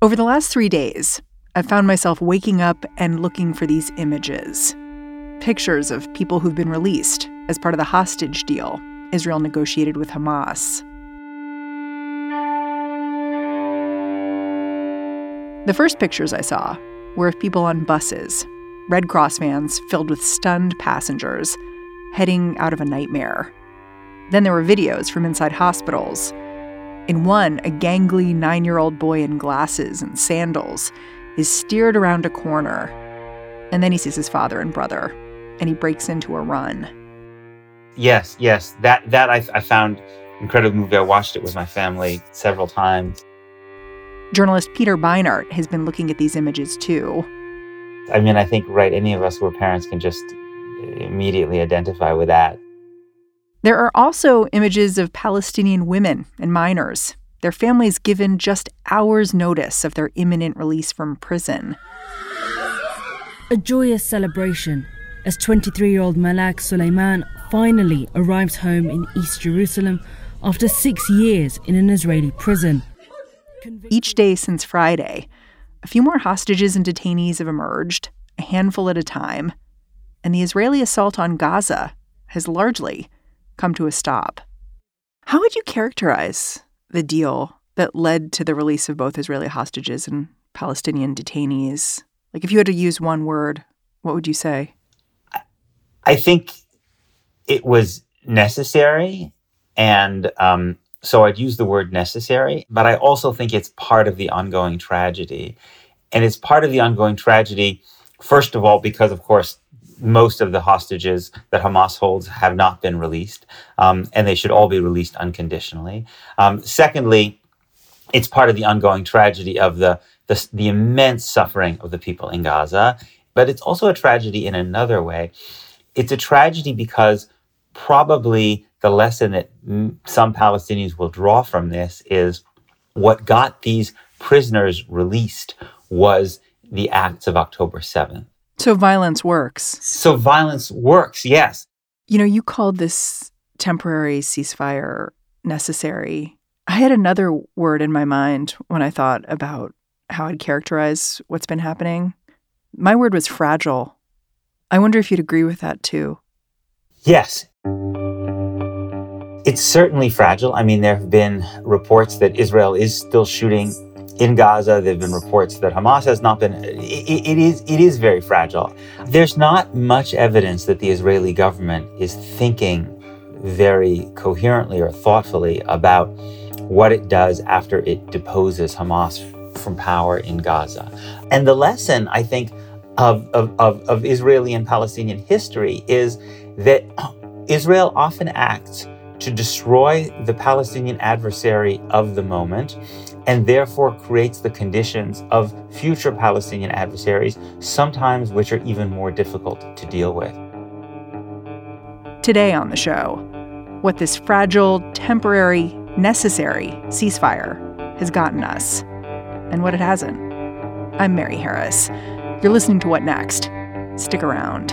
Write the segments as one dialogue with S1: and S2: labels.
S1: Over the last three days, I've found myself waking up and looking for these images pictures of people who've been released as part of the hostage deal Israel negotiated with Hamas. The first pictures I saw were of people on buses, Red Cross vans filled with stunned passengers heading out of a nightmare. Then there were videos from inside hospitals. In one, a gangly nine year old boy in glasses and sandals is steered around a corner. And then he sees his father and brother, and he breaks into a run.
S2: Yes, yes. That, that I, I found incredible movie. I watched it with my family several times.
S1: Journalist Peter Beinart has been looking at these images too.
S2: I mean, I think, right, any of us who are parents can just immediately identify with that.
S1: There are also images of Palestinian women and minors, their families given just hours' notice of their imminent release from prison.
S3: A joyous celebration as 23 year old Malak Suleiman finally arrives home in East Jerusalem after six years in an Israeli prison.
S1: Each day since Friday, a few more hostages and detainees have emerged, a handful at a time, and the Israeli assault on Gaza has largely come to a stop. How would you characterize the deal that led to the release of both Israeli hostages and Palestinian detainees? Like, if you had to use one word, what would you say?
S2: I think it was necessary. And um, so I'd use the word necessary, but I also think it's part of the ongoing tragedy. And it's part of the ongoing tragedy, first of all, because, of course, most of the hostages that Hamas holds have not been released, um, and they should all be released unconditionally. Um, secondly, it's part of the ongoing tragedy of the, the, the immense suffering of the people in Gaza, but it's also a tragedy in another way. It's a tragedy because probably the lesson that some Palestinians will draw from this is what got these prisoners released was the acts of October 7th.
S1: So violence works.
S2: So violence works, yes.
S1: You know, you called this temporary ceasefire necessary. I had another word in my mind when I thought about how I'd characterize what's been happening. My word was fragile. I wonder if you'd agree with that too.
S2: Yes. It's certainly fragile. I mean, there have been reports that Israel is still shooting in Gaza. There have been reports that Hamas has not been. It, it is it is very fragile. There's not much evidence that the Israeli government is thinking very coherently or thoughtfully about what it does after it deposes Hamas from power in Gaza. And the lesson, I think, of, of, of, of Israeli and Palestinian history is that Israel often acts to destroy the Palestinian adversary of the moment and therefore creates the conditions of future Palestinian adversaries, sometimes which are even more difficult to deal with.
S1: Today on the show, what this fragile, temporary, necessary ceasefire has gotten us and what it hasn't. I'm Mary Harris. You're listening to What Next? Stick around.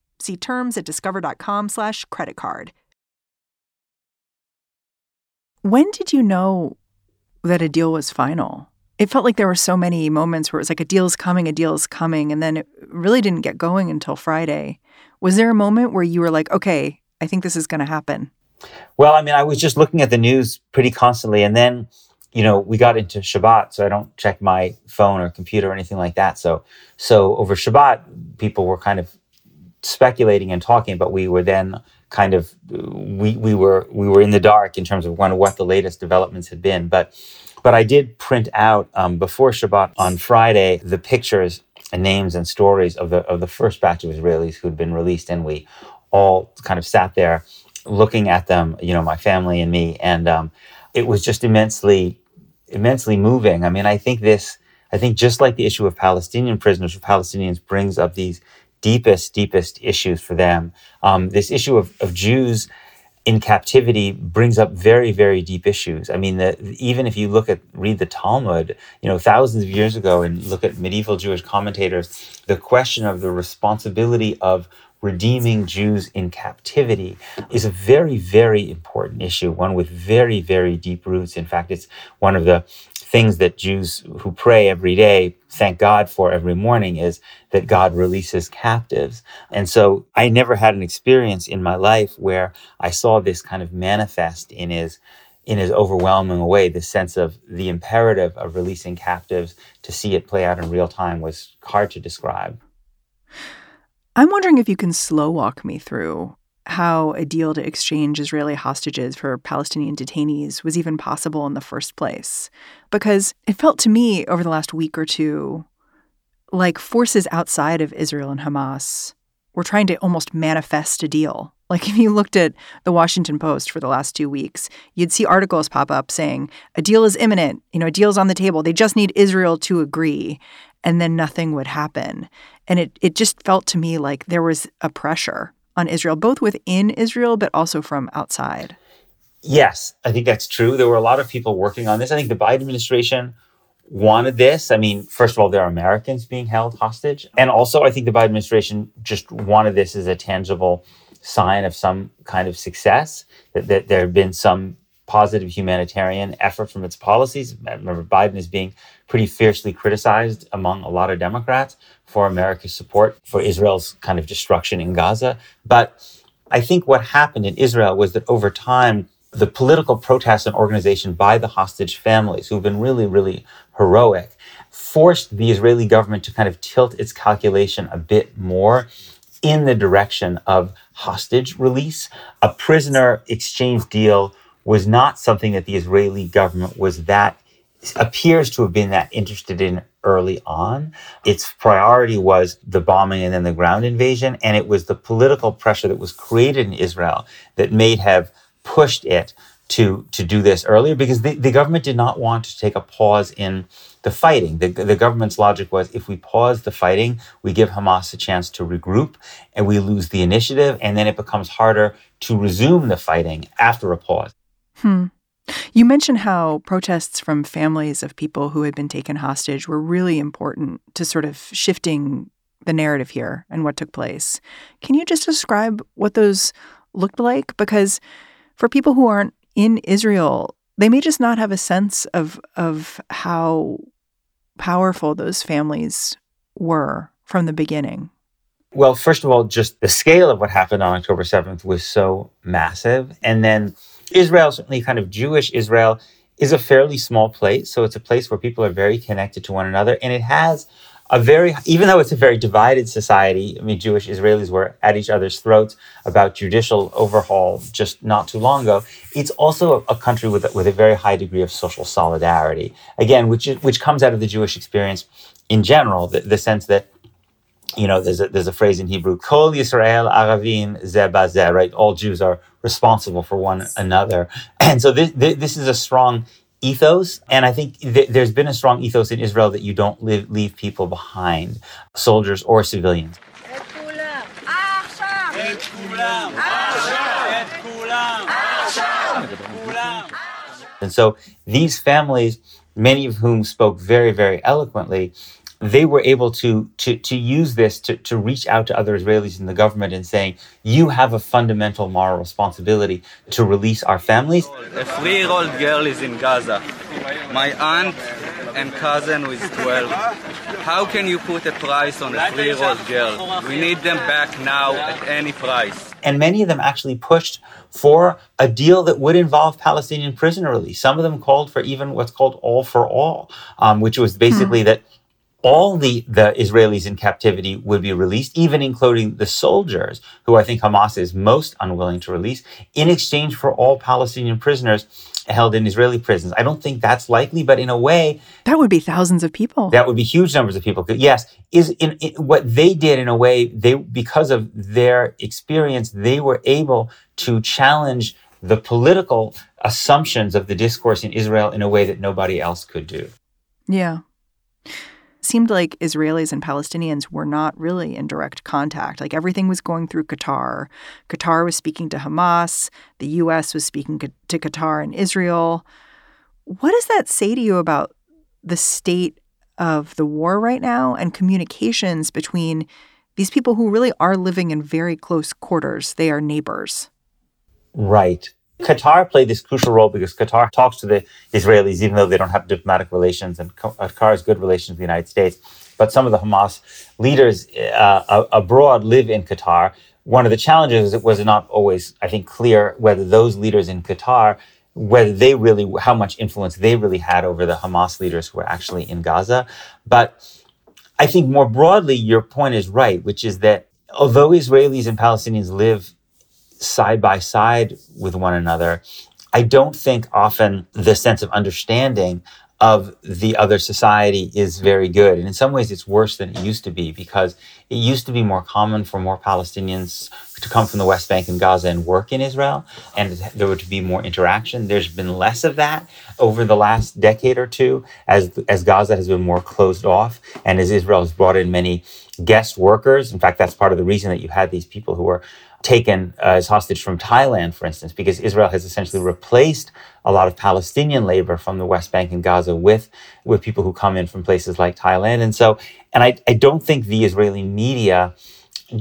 S1: See terms at discover.com slash credit card. When did you know that a deal was final? It felt like there were so many moments where it was like a deal's coming, a deal's coming, and then it really didn't get going until Friday. Was there a moment where you were like, okay, I think this is going to happen?
S2: Well, I mean, I was just looking at the news pretty constantly, and then you know, we got into Shabbat, so I don't check my phone or computer or anything like that. So, so over Shabbat, people were kind of speculating and talking, but we were then kind of we we were we were in the dark in terms of when what the latest developments had been. But but I did print out um, before Shabbat on Friday the pictures and names and stories of the of the first batch of Israelis who'd been released, and we all kind of sat there looking at them. You know, my family and me, and um, it was just immensely immensely moving. I mean, I think this. I think just like the issue of Palestinian prisoners or Palestinians brings up these deepest, deepest issues for them. Um, this issue of, of Jews in captivity brings up very, very deep issues. I mean, the, even if you look at read the Talmud, you know, thousands of years ago, and look at medieval Jewish commentators, the question of the responsibility of redeeming Jews in captivity is a very, very important issue, one with very, very deep roots. In fact, it's one of the things that Jews who pray every day thank God for every morning is that God releases captives. And so I never had an experience in my life where I saw this kind of manifest in his in his overwhelming way, the sense of the imperative of releasing captives to see it play out in real time was hard to describe.
S1: I'm wondering if you can slow walk me through how a deal to exchange Israeli hostages for Palestinian detainees was even possible in the first place. Because it felt to me over the last week or two like forces outside of Israel and Hamas were trying to almost manifest a deal. Like if you looked at the Washington Post for the last two weeks, you'd see articles pop up saying a deal is imminent, you know, a deal's on the table. They just need Israel to agree, and then nothing would happen. And it it just felt to me like there was a pressure on Israel, both within Israel, but also from outside.
S2: Yes, I think that's true. There were a lot of people working on this. I think the Biden administration wanted this. I mean, first of all, there are Americans being held hostage. And also, I think the Biden administration just wanted this as a tangible sign of some kind of success, that, that there had been some positive humanitarian effort from its policies. Remember, Biden is being pretty fiercely criticized among a lot of Democrats for America's support for Israel's kind of destruction in Gaza. But I think what happened in Israel was that over time, the political protest and organization by the hostage families, who've been really, really heroic, forced the Israeli government to kind of tilt its calculation a bit more in the direction of hostage release. A prisoner exchange deal was not something that the Israeli government was that appears to have been that interested in early on. Its priority was the bombing and then the ground invasion, and it was the political pressure that was created in Israel that may have pushed it to to do this earlier because the, the government did not want to take a pause in the fighting. The, the government's logic was if we pause the fighting, we give Hamas a chance to regroup and we lose the initiative, and then it becomes harder to resume the fighting after a pause.
S1: Hmm. You mentioned how protests from families of people who had been taken hostage were really important to sort of shifting the narrative here and what took place. Can you just describe what those looked like? Because for people who aren't in Israel, they may just not have a sense of of how powerful those families were from the beginning.
S2: Well, first of all, just the scale of what happened on October 7th was so massive. And then Israel, certainly kind of Jewish Israel, is a fairly small place. So it's a place where people are very connected to one another. And it has a very, even though it's a very divided society, I mean, Jewish Israelis were at each other's throats about judicial overhaul just not too long ago. It's also a, a country with, a, with a very high degree of social solidarity. Again, which, which comes out of the Jewish experience in general, the, the sense that you know, there's a, there's a phrase in Hebrew, Kol Yisrael Aravim Zeh right? All Jews are responsible for one another. And so this, this is a strong ethos. And I think th- there's been a strong ethos in Israel that you don't live, leave people behind, soldiers or civilians. And so these families, many of whom spoke very, very eloquently, they were able to to to use this to, to reach out to other Israelis in the government and saying, you have a fundamental moral responsibility to release our families.
S4: A three-year-old girl is in Gaza. My aunt and cousin who is 12. How can you put a price on a three-year-old girl? We need them back now at any price.
S2: And many of them actually pushed for a deal that would involve Palestinian prisoner release. Some of them called for even what's called all for all, um, which was basically hmm. that all the, the Israelis in captivity would be released, even including the soldiers, who I think Hamas is most unwilling to release, in exchange for all Palestinian prisoners held in Israeli prisons. I don't think that's likely, but in a way,
S1: that would be thousands of people.
S2: That would be huge numbers of people. Yes, is in, in, what they did in a way. They because of their experience, they were able to challenge the political assumptions of the discourse in Israel in a way that nobody else could do.
S1: Yeah seemed like Israelis and Palestinians were not really in direct contact. Like everything was going through Qatar. Qatar was speaking to Hamas. The U.S. was speaking to Qatar and Israel. What does that say to you about the state of the war right now and communications between these people who really are living in very close quarters? They are neighbors.
S2: Right. Qatar played this crucial role because Qatar talks to the Israelis, even though they don't have diplomatic relations, and Qatar has good relations with the United States. But some of the Hamas leaders uh, abroad live in Qatar. One of the challenges it was not always, I think, clear whether those leaders in Qatar, whether they really, how much influence they really had over the Hamas leaders who were actually in Gaza. But I think more broadly, your point is right, which is that although Israelis and Palestinians live side by side with one another, I don't think often the sense of understanding of the other society is very good. And in some ways, it's worse than it used to be because it used to be more common for more Palestinians to come from the West Bank and Gaza and work in Israel, and there would be more interaction. There's been less of that over the last decade or two as, as Gaza has been more closed off and as Israel has brought in many guest workers. In fact, that's part of the reason that you had these people who were taken uh, as hostage from Thailand, for instance, because Israel has essentially replaced a lot of Palestinian labor from the West Bank and Gaza with, with people who come in from places like Thailand. And so, and I, I don't think the Israeli media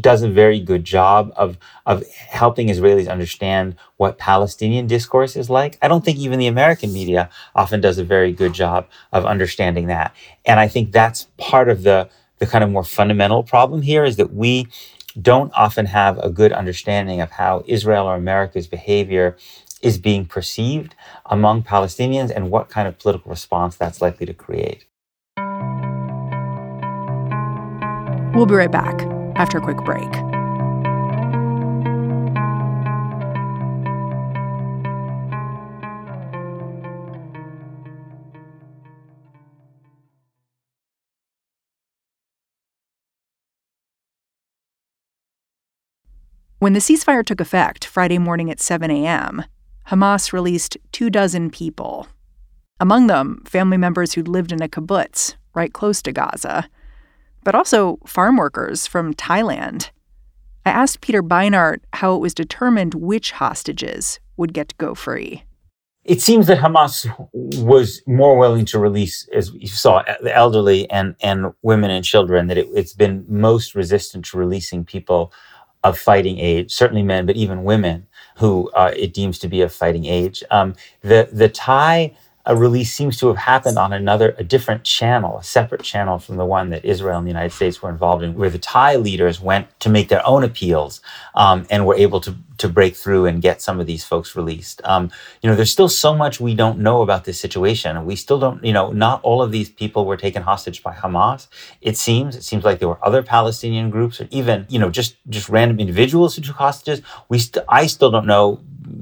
S2: does a very good job of, of helping Israelis understand what Palestinian discourse is like. I don't think even the American media often does a very good job of understanding that. And I think that's part of the, the kind of more fundamental problem here is that we don't often have a good understanding of how Israel or America's behavior is being perceived among Palestinians and what kind of political response that's likely to create.
S1: We'll be right back after a quick break. When the ceasefire took effect Friday morning at 7 a.m., Hamas released two dozen people. Among them, family members who'd lived in a kibbutz right close to Gaza, but also farm workers from Thailand. I asked Peter Beinart how it was determined which hostages would get to go free.
S2: It seems that Hamas was more willing to release, as you saw, the elderly and, and women and children, that it, it's been most resistant to releasing people of fighting age, certainly men, but even women who uh, it deems to be of fighting age. Um, the the Thai a release seems to have happened on another, a different channel, a separate channel from the one that Israel and the United States were involved in, where the Thai leaders went to make their own appeals um, and were able to to break through and get some of these folks released. Um, you know, there's still so much we don't know about this situation, we still don't. You know, not all of these people were taken hostage by Hamas. It seems. It seems like there were other Palestinian groups, or even you know, just just random individuals who took hostages. We, st- I still don't know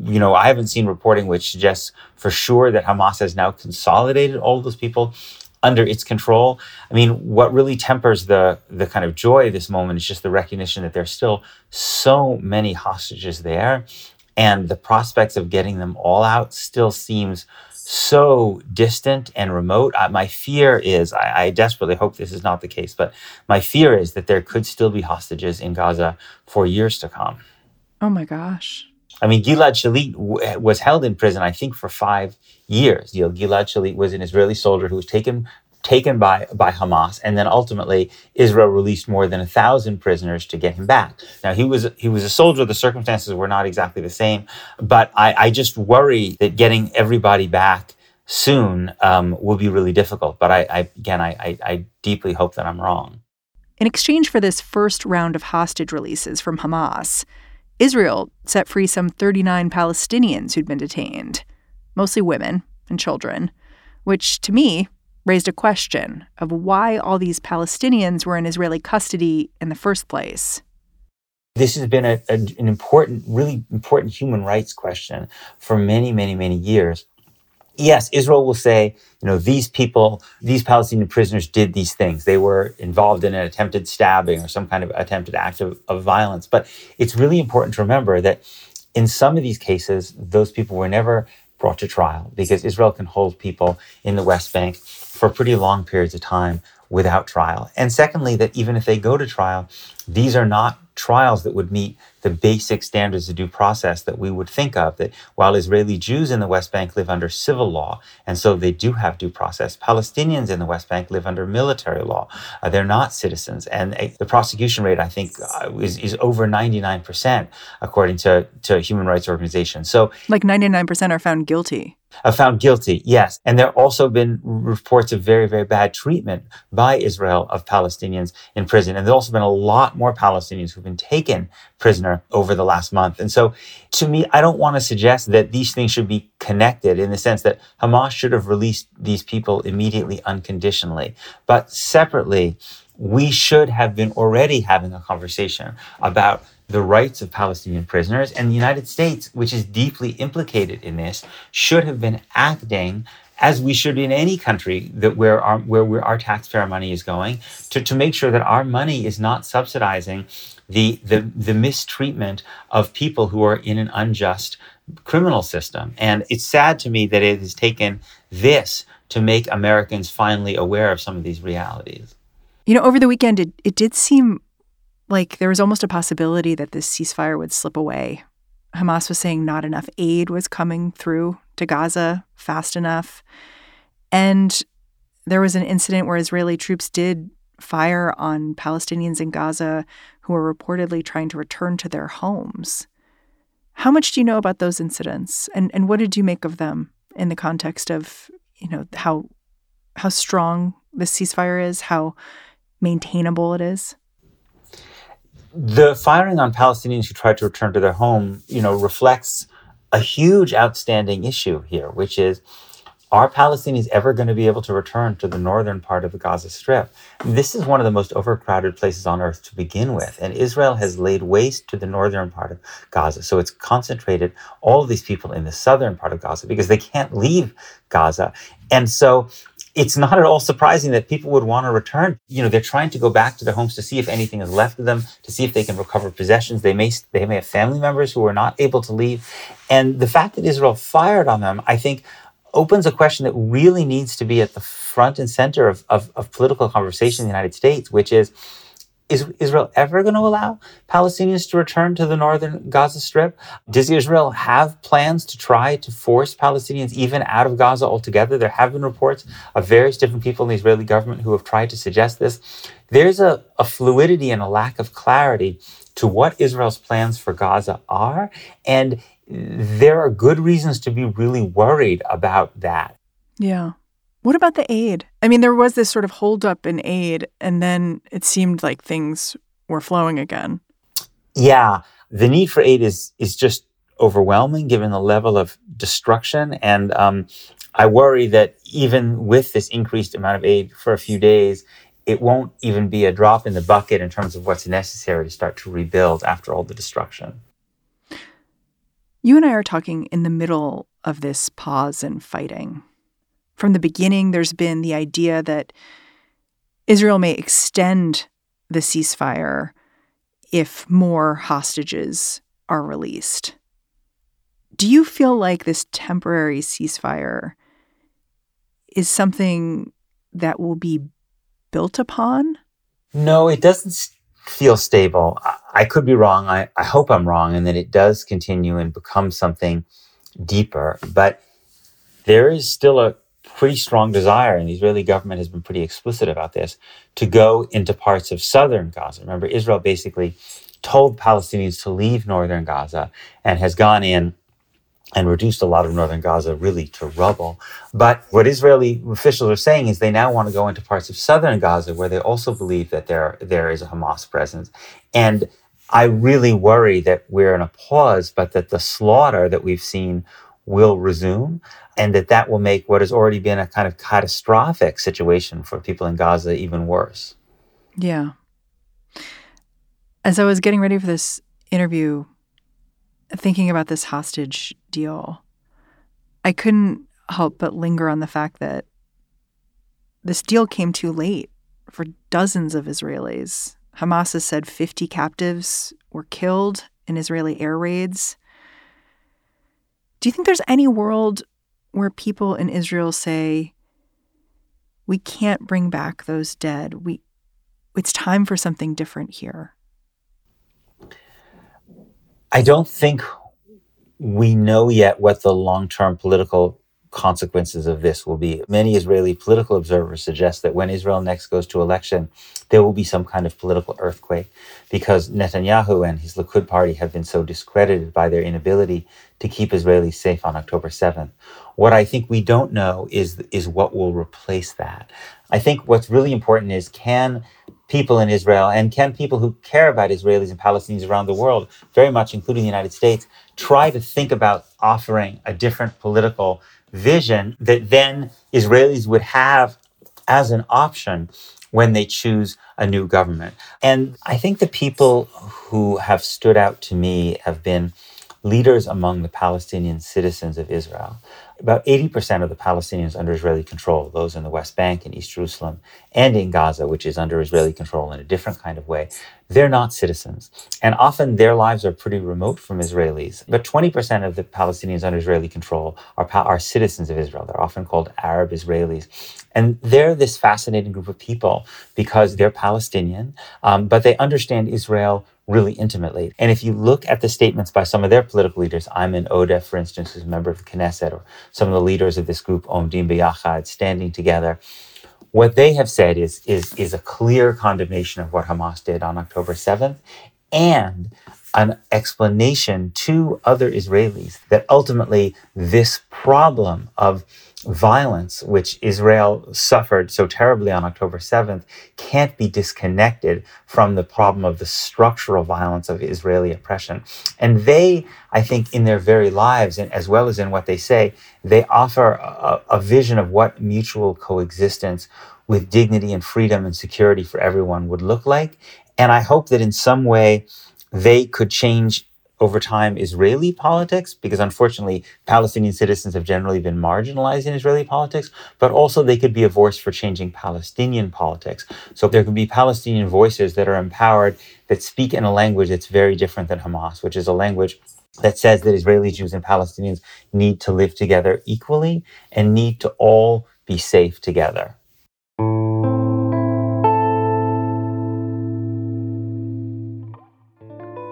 S2: you know, I haven't seen reporting which suggests for sure that Hamas has now consolidated all those people under its control. I mean, what really tempers the the kind of joy of this moment is just the recognition that there's still so many hostages there, and the prospects of getting them all out still seems so distant and remote. My fear is, I, I desperately hope this is not the case, but my fear is that there could still be hostages in Gaza for years to come.
S1: Oh my gosh.
S2: I mean, Gilad Shalit w- was held in prison, I think, for five years. You know, Gilad Shalit was an Israeli soldier who was taken taken by by Hamas, and then ultimately Israel released more than a thousand prisoners to get him back. Now he was he was a soldier. The circumstances were not exactly the same, but I, I just worry that getting everybody back soon um, will be really difficult. But I, I again, I, I, I deeply hope that I'm wrong.
S1: In exchange for this first round of hostage releases from Hamas. Israel set free some 39 Palestinians who'd been detained, mostly women and children, which to me raised a question of why all these Palestinians were in Israeli custody in the first place.
S2: This has been a, a, an important, really important human rights question for many, many, many years. Yes, Israel will say, you know, these people, these Palestinian prisoners did these things. They were involved in an attempted stabbing or some kind of attempted act of, of violence. But it's really important to remember that in some of these cases, those people were never brought to trial because Israel can hold people in the West Bank for pretty long periods of time without trial. And secondly, that even if they go to trial, these are not trials that would meet the basic standards of due process that we would think of. That while Israeli Jews in the West Bank live under civil law, and so they do have due process, Palestinians in the West Bank live under military law. Uh, they're not citizens. And uh, the prosecution rate, I think, uh, is, is over 99%, according to, to human rights organizations. So,
S1: like 99% are found guilty.
S2: Are found guilty, yes. And there have also been reports of very, very bad treatment by Israel of Palestinians in prison. And there's also been a lot more Palestinians who've been taken prisoner over the last month. And so to me, I don't want to suggest that these things should be connected in the sense that Hamas should have released these people immediately, unconditionally. But separately, we should have been already having a conversation about the rights of Palestinian prisoners. And the United States, which is deeply implicated in this, should have been acting as we should in any country that where our where our taxpayer money is going to, to make sure that our money is not subsidizing the, the the mistreatment of people who are in an unjust criminal system. And it's sad to me that it has taken this to make Americans finally aware of some of these realities.
S1: You know, over the weekend, it, it did seem like there was almost a possibility that this ceasefire would slip away. Hamas was saying not enough aid was coming through to Gaza fast enough. And there was an incident where Israeli troops did fire on Palestinians in Gaza who were reportedly trying to return to their homes. How much do you know about those incidents and and what did you make of them in the context of, you know, how how strong this ceasefire is, how maintainable it is?
S2: the firing on Palestinians who tried to return to their home, you know, reflects a huge outstanding issue here, which is are Palestinians ever going to be able to return to the northern part of the Gaza Strip? This is one of the most overcrowded places on earth to begin with. And Israel has laid waste to the northern part of Gaza. So it's concentrated all of these people in the southern part of Gaza because they can't leave Gaza. And so it's not at all surprising that people would want to return. You know, they're trying to go back to their homes to see if anything is left of them, to see if they can recover possessions. They may they may have family members who are not able to leave, and the fact that Israel fired on them, I think, opens a question that really needs to be at the front and center of, of, of political conversation in the United States, which is is Israel ever going to allow Palestinians to return to the northern Gaza Strip? Does Israel have plans to try to force Palestinians even out of Gaza altogether? There have been reports of various different people in the Israeli government who have tried to suggest this. There's a, a fluidity and a lack of clarity to what Israel's plans for Gaza are. And there are good reasons to be really worried about that.
S1: Yeah. What about the aid? I mean, there was this sort of holdup in aid, and then it seemed like things were flowing again.
S2: Yeah, the need for aid is is just overwhelming given the level of destruction, and um, I worry that even with this increased amount of aid for a few days, it won't even be a drop in the bucket in terms of what's necessary to start to rebuild after all the destruction.
S1: You and I are talking in the middle of this pause in fighting. From the beginning, there's been the idea that Israel may extend the ceasefire if more hostages are released. Do you feel like this temporary ceasefire is something that will be built upon?
S2: No, it doesn't feel stable. I, could be wrong. I, I hope I'm wrong and that it does continue and become something deeper. But there is still a pretty strong desire, and the Israeli government has been pretty explicit about this, to go into parts of southern Gaza. Remember, Israel basically told Palestinians to leave northern Gaza and has gone in and reduced a lot of northern Gaza really to rubble. But what Israeli officials are saying is they now want to go into parts of southern Gaza where they also believe that there, there is a Hamas presence. And I really worry that we're in a pause, but that the slaughter that we've seen will resume and that that will make what has already been a kind of catastrophic situation for people in Gaza even worse.
S1: Yeah. As I was getting ready for this interview, thinking about this hostage deal, I couldn't help but linger on the fact that this deal came too late for dozens of Israelis. Hamas has said 50 captives were killed in Israeli air raids. Do you think there's any world where people in Israel say, we can't bring back those dead? We, it's time for something different here.
S2: I don't think we know yet what the long term political consequences of this will be. Many Israeli political observers suggest that when Israel next goes to election, there will be some kind of political earthquake because Netanyahu and his Likud party have been so discredited by their inability to keep Israelis safe on October 7th. What I think we don't know is, is what will replace that. I think what's really important is can people in Israel and can people who care about Israelis and Palestinians around the world, very much including the United States, try to think about offering a different political vision that then Israelis would have as an option when they choose a new government. And I think the people who have stood out to me have been leaders among the Palestinian citizens of Israel about 80% of the Palestinians under Israeli control, those in the West Bank and East Jerusalem, and in Gaza, which is under Israeli control in a different kind of way, they're not citizens. And often their lives are pretty remote from Israelis. But 20% of the Palestinians under Israeli control are, are citizens of Israel. They're often called Arab Israelis. And they're this fascinating group of people because they're Palestinian, um, but they understand Israel really intimately. And if you look at the statements by some of their political leaders, Ayman Odeh, for instance, who's a member of the Knesset, or some of the leaders of this group, Omdim B'Yachad, standing together, what they have said is, is, is a clear condemnation of what Hamas did on October 7th and an explanation to other Israelis that ultimately this problem of violence, which Israel suffered so terribly on October 7th, can't be disconnected from the problem of the structural violence of Israeli oppression. And they, I think, in their very lives, and as well as in what they say, they offer a, a vision of what mutual coexistence with dignity and freedom and security for everyone would look like. And I hope that in some way they could change over time Israeli politics, because unfortunately, Palestinian citizens have generally been marginalized in Israeli politics, but also they could be a voice for changing Palestinian politics. So there could be Palestinian voices that are empowered that speak in a language that's very different than Hamas, which is a language that says that Israeli Jews and Palestinians need to live together equally and need to all be safe together.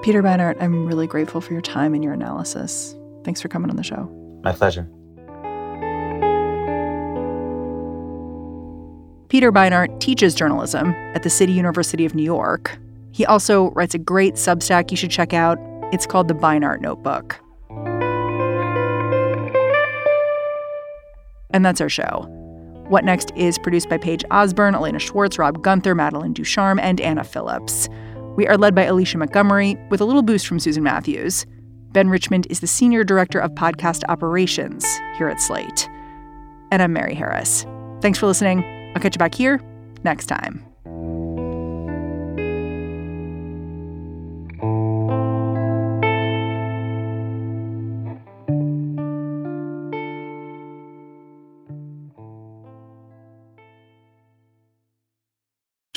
S1: Peter Beinart, I'm really grateful for your time and your analysis. Thanks for coming on the show.
S2: My pleasure.
S1: Peter Beinart teaches journalism at the City University of New York. He also writes a great Substack you should check out. It's called The Beinart Notebook. And that's our show. What Next is produced by Paige Osburn, Elena Schwartz, Rob Gunther, Madeline Ducharme, and Anna Phillips. We are led by Alicia Montgomery with a little boost from Susan Matthews. Ben Richmond is the Senior Director of Podcast Operations here at Slate. And I'm Mary Harris. Thanks for listening. I'll catch you back here next time.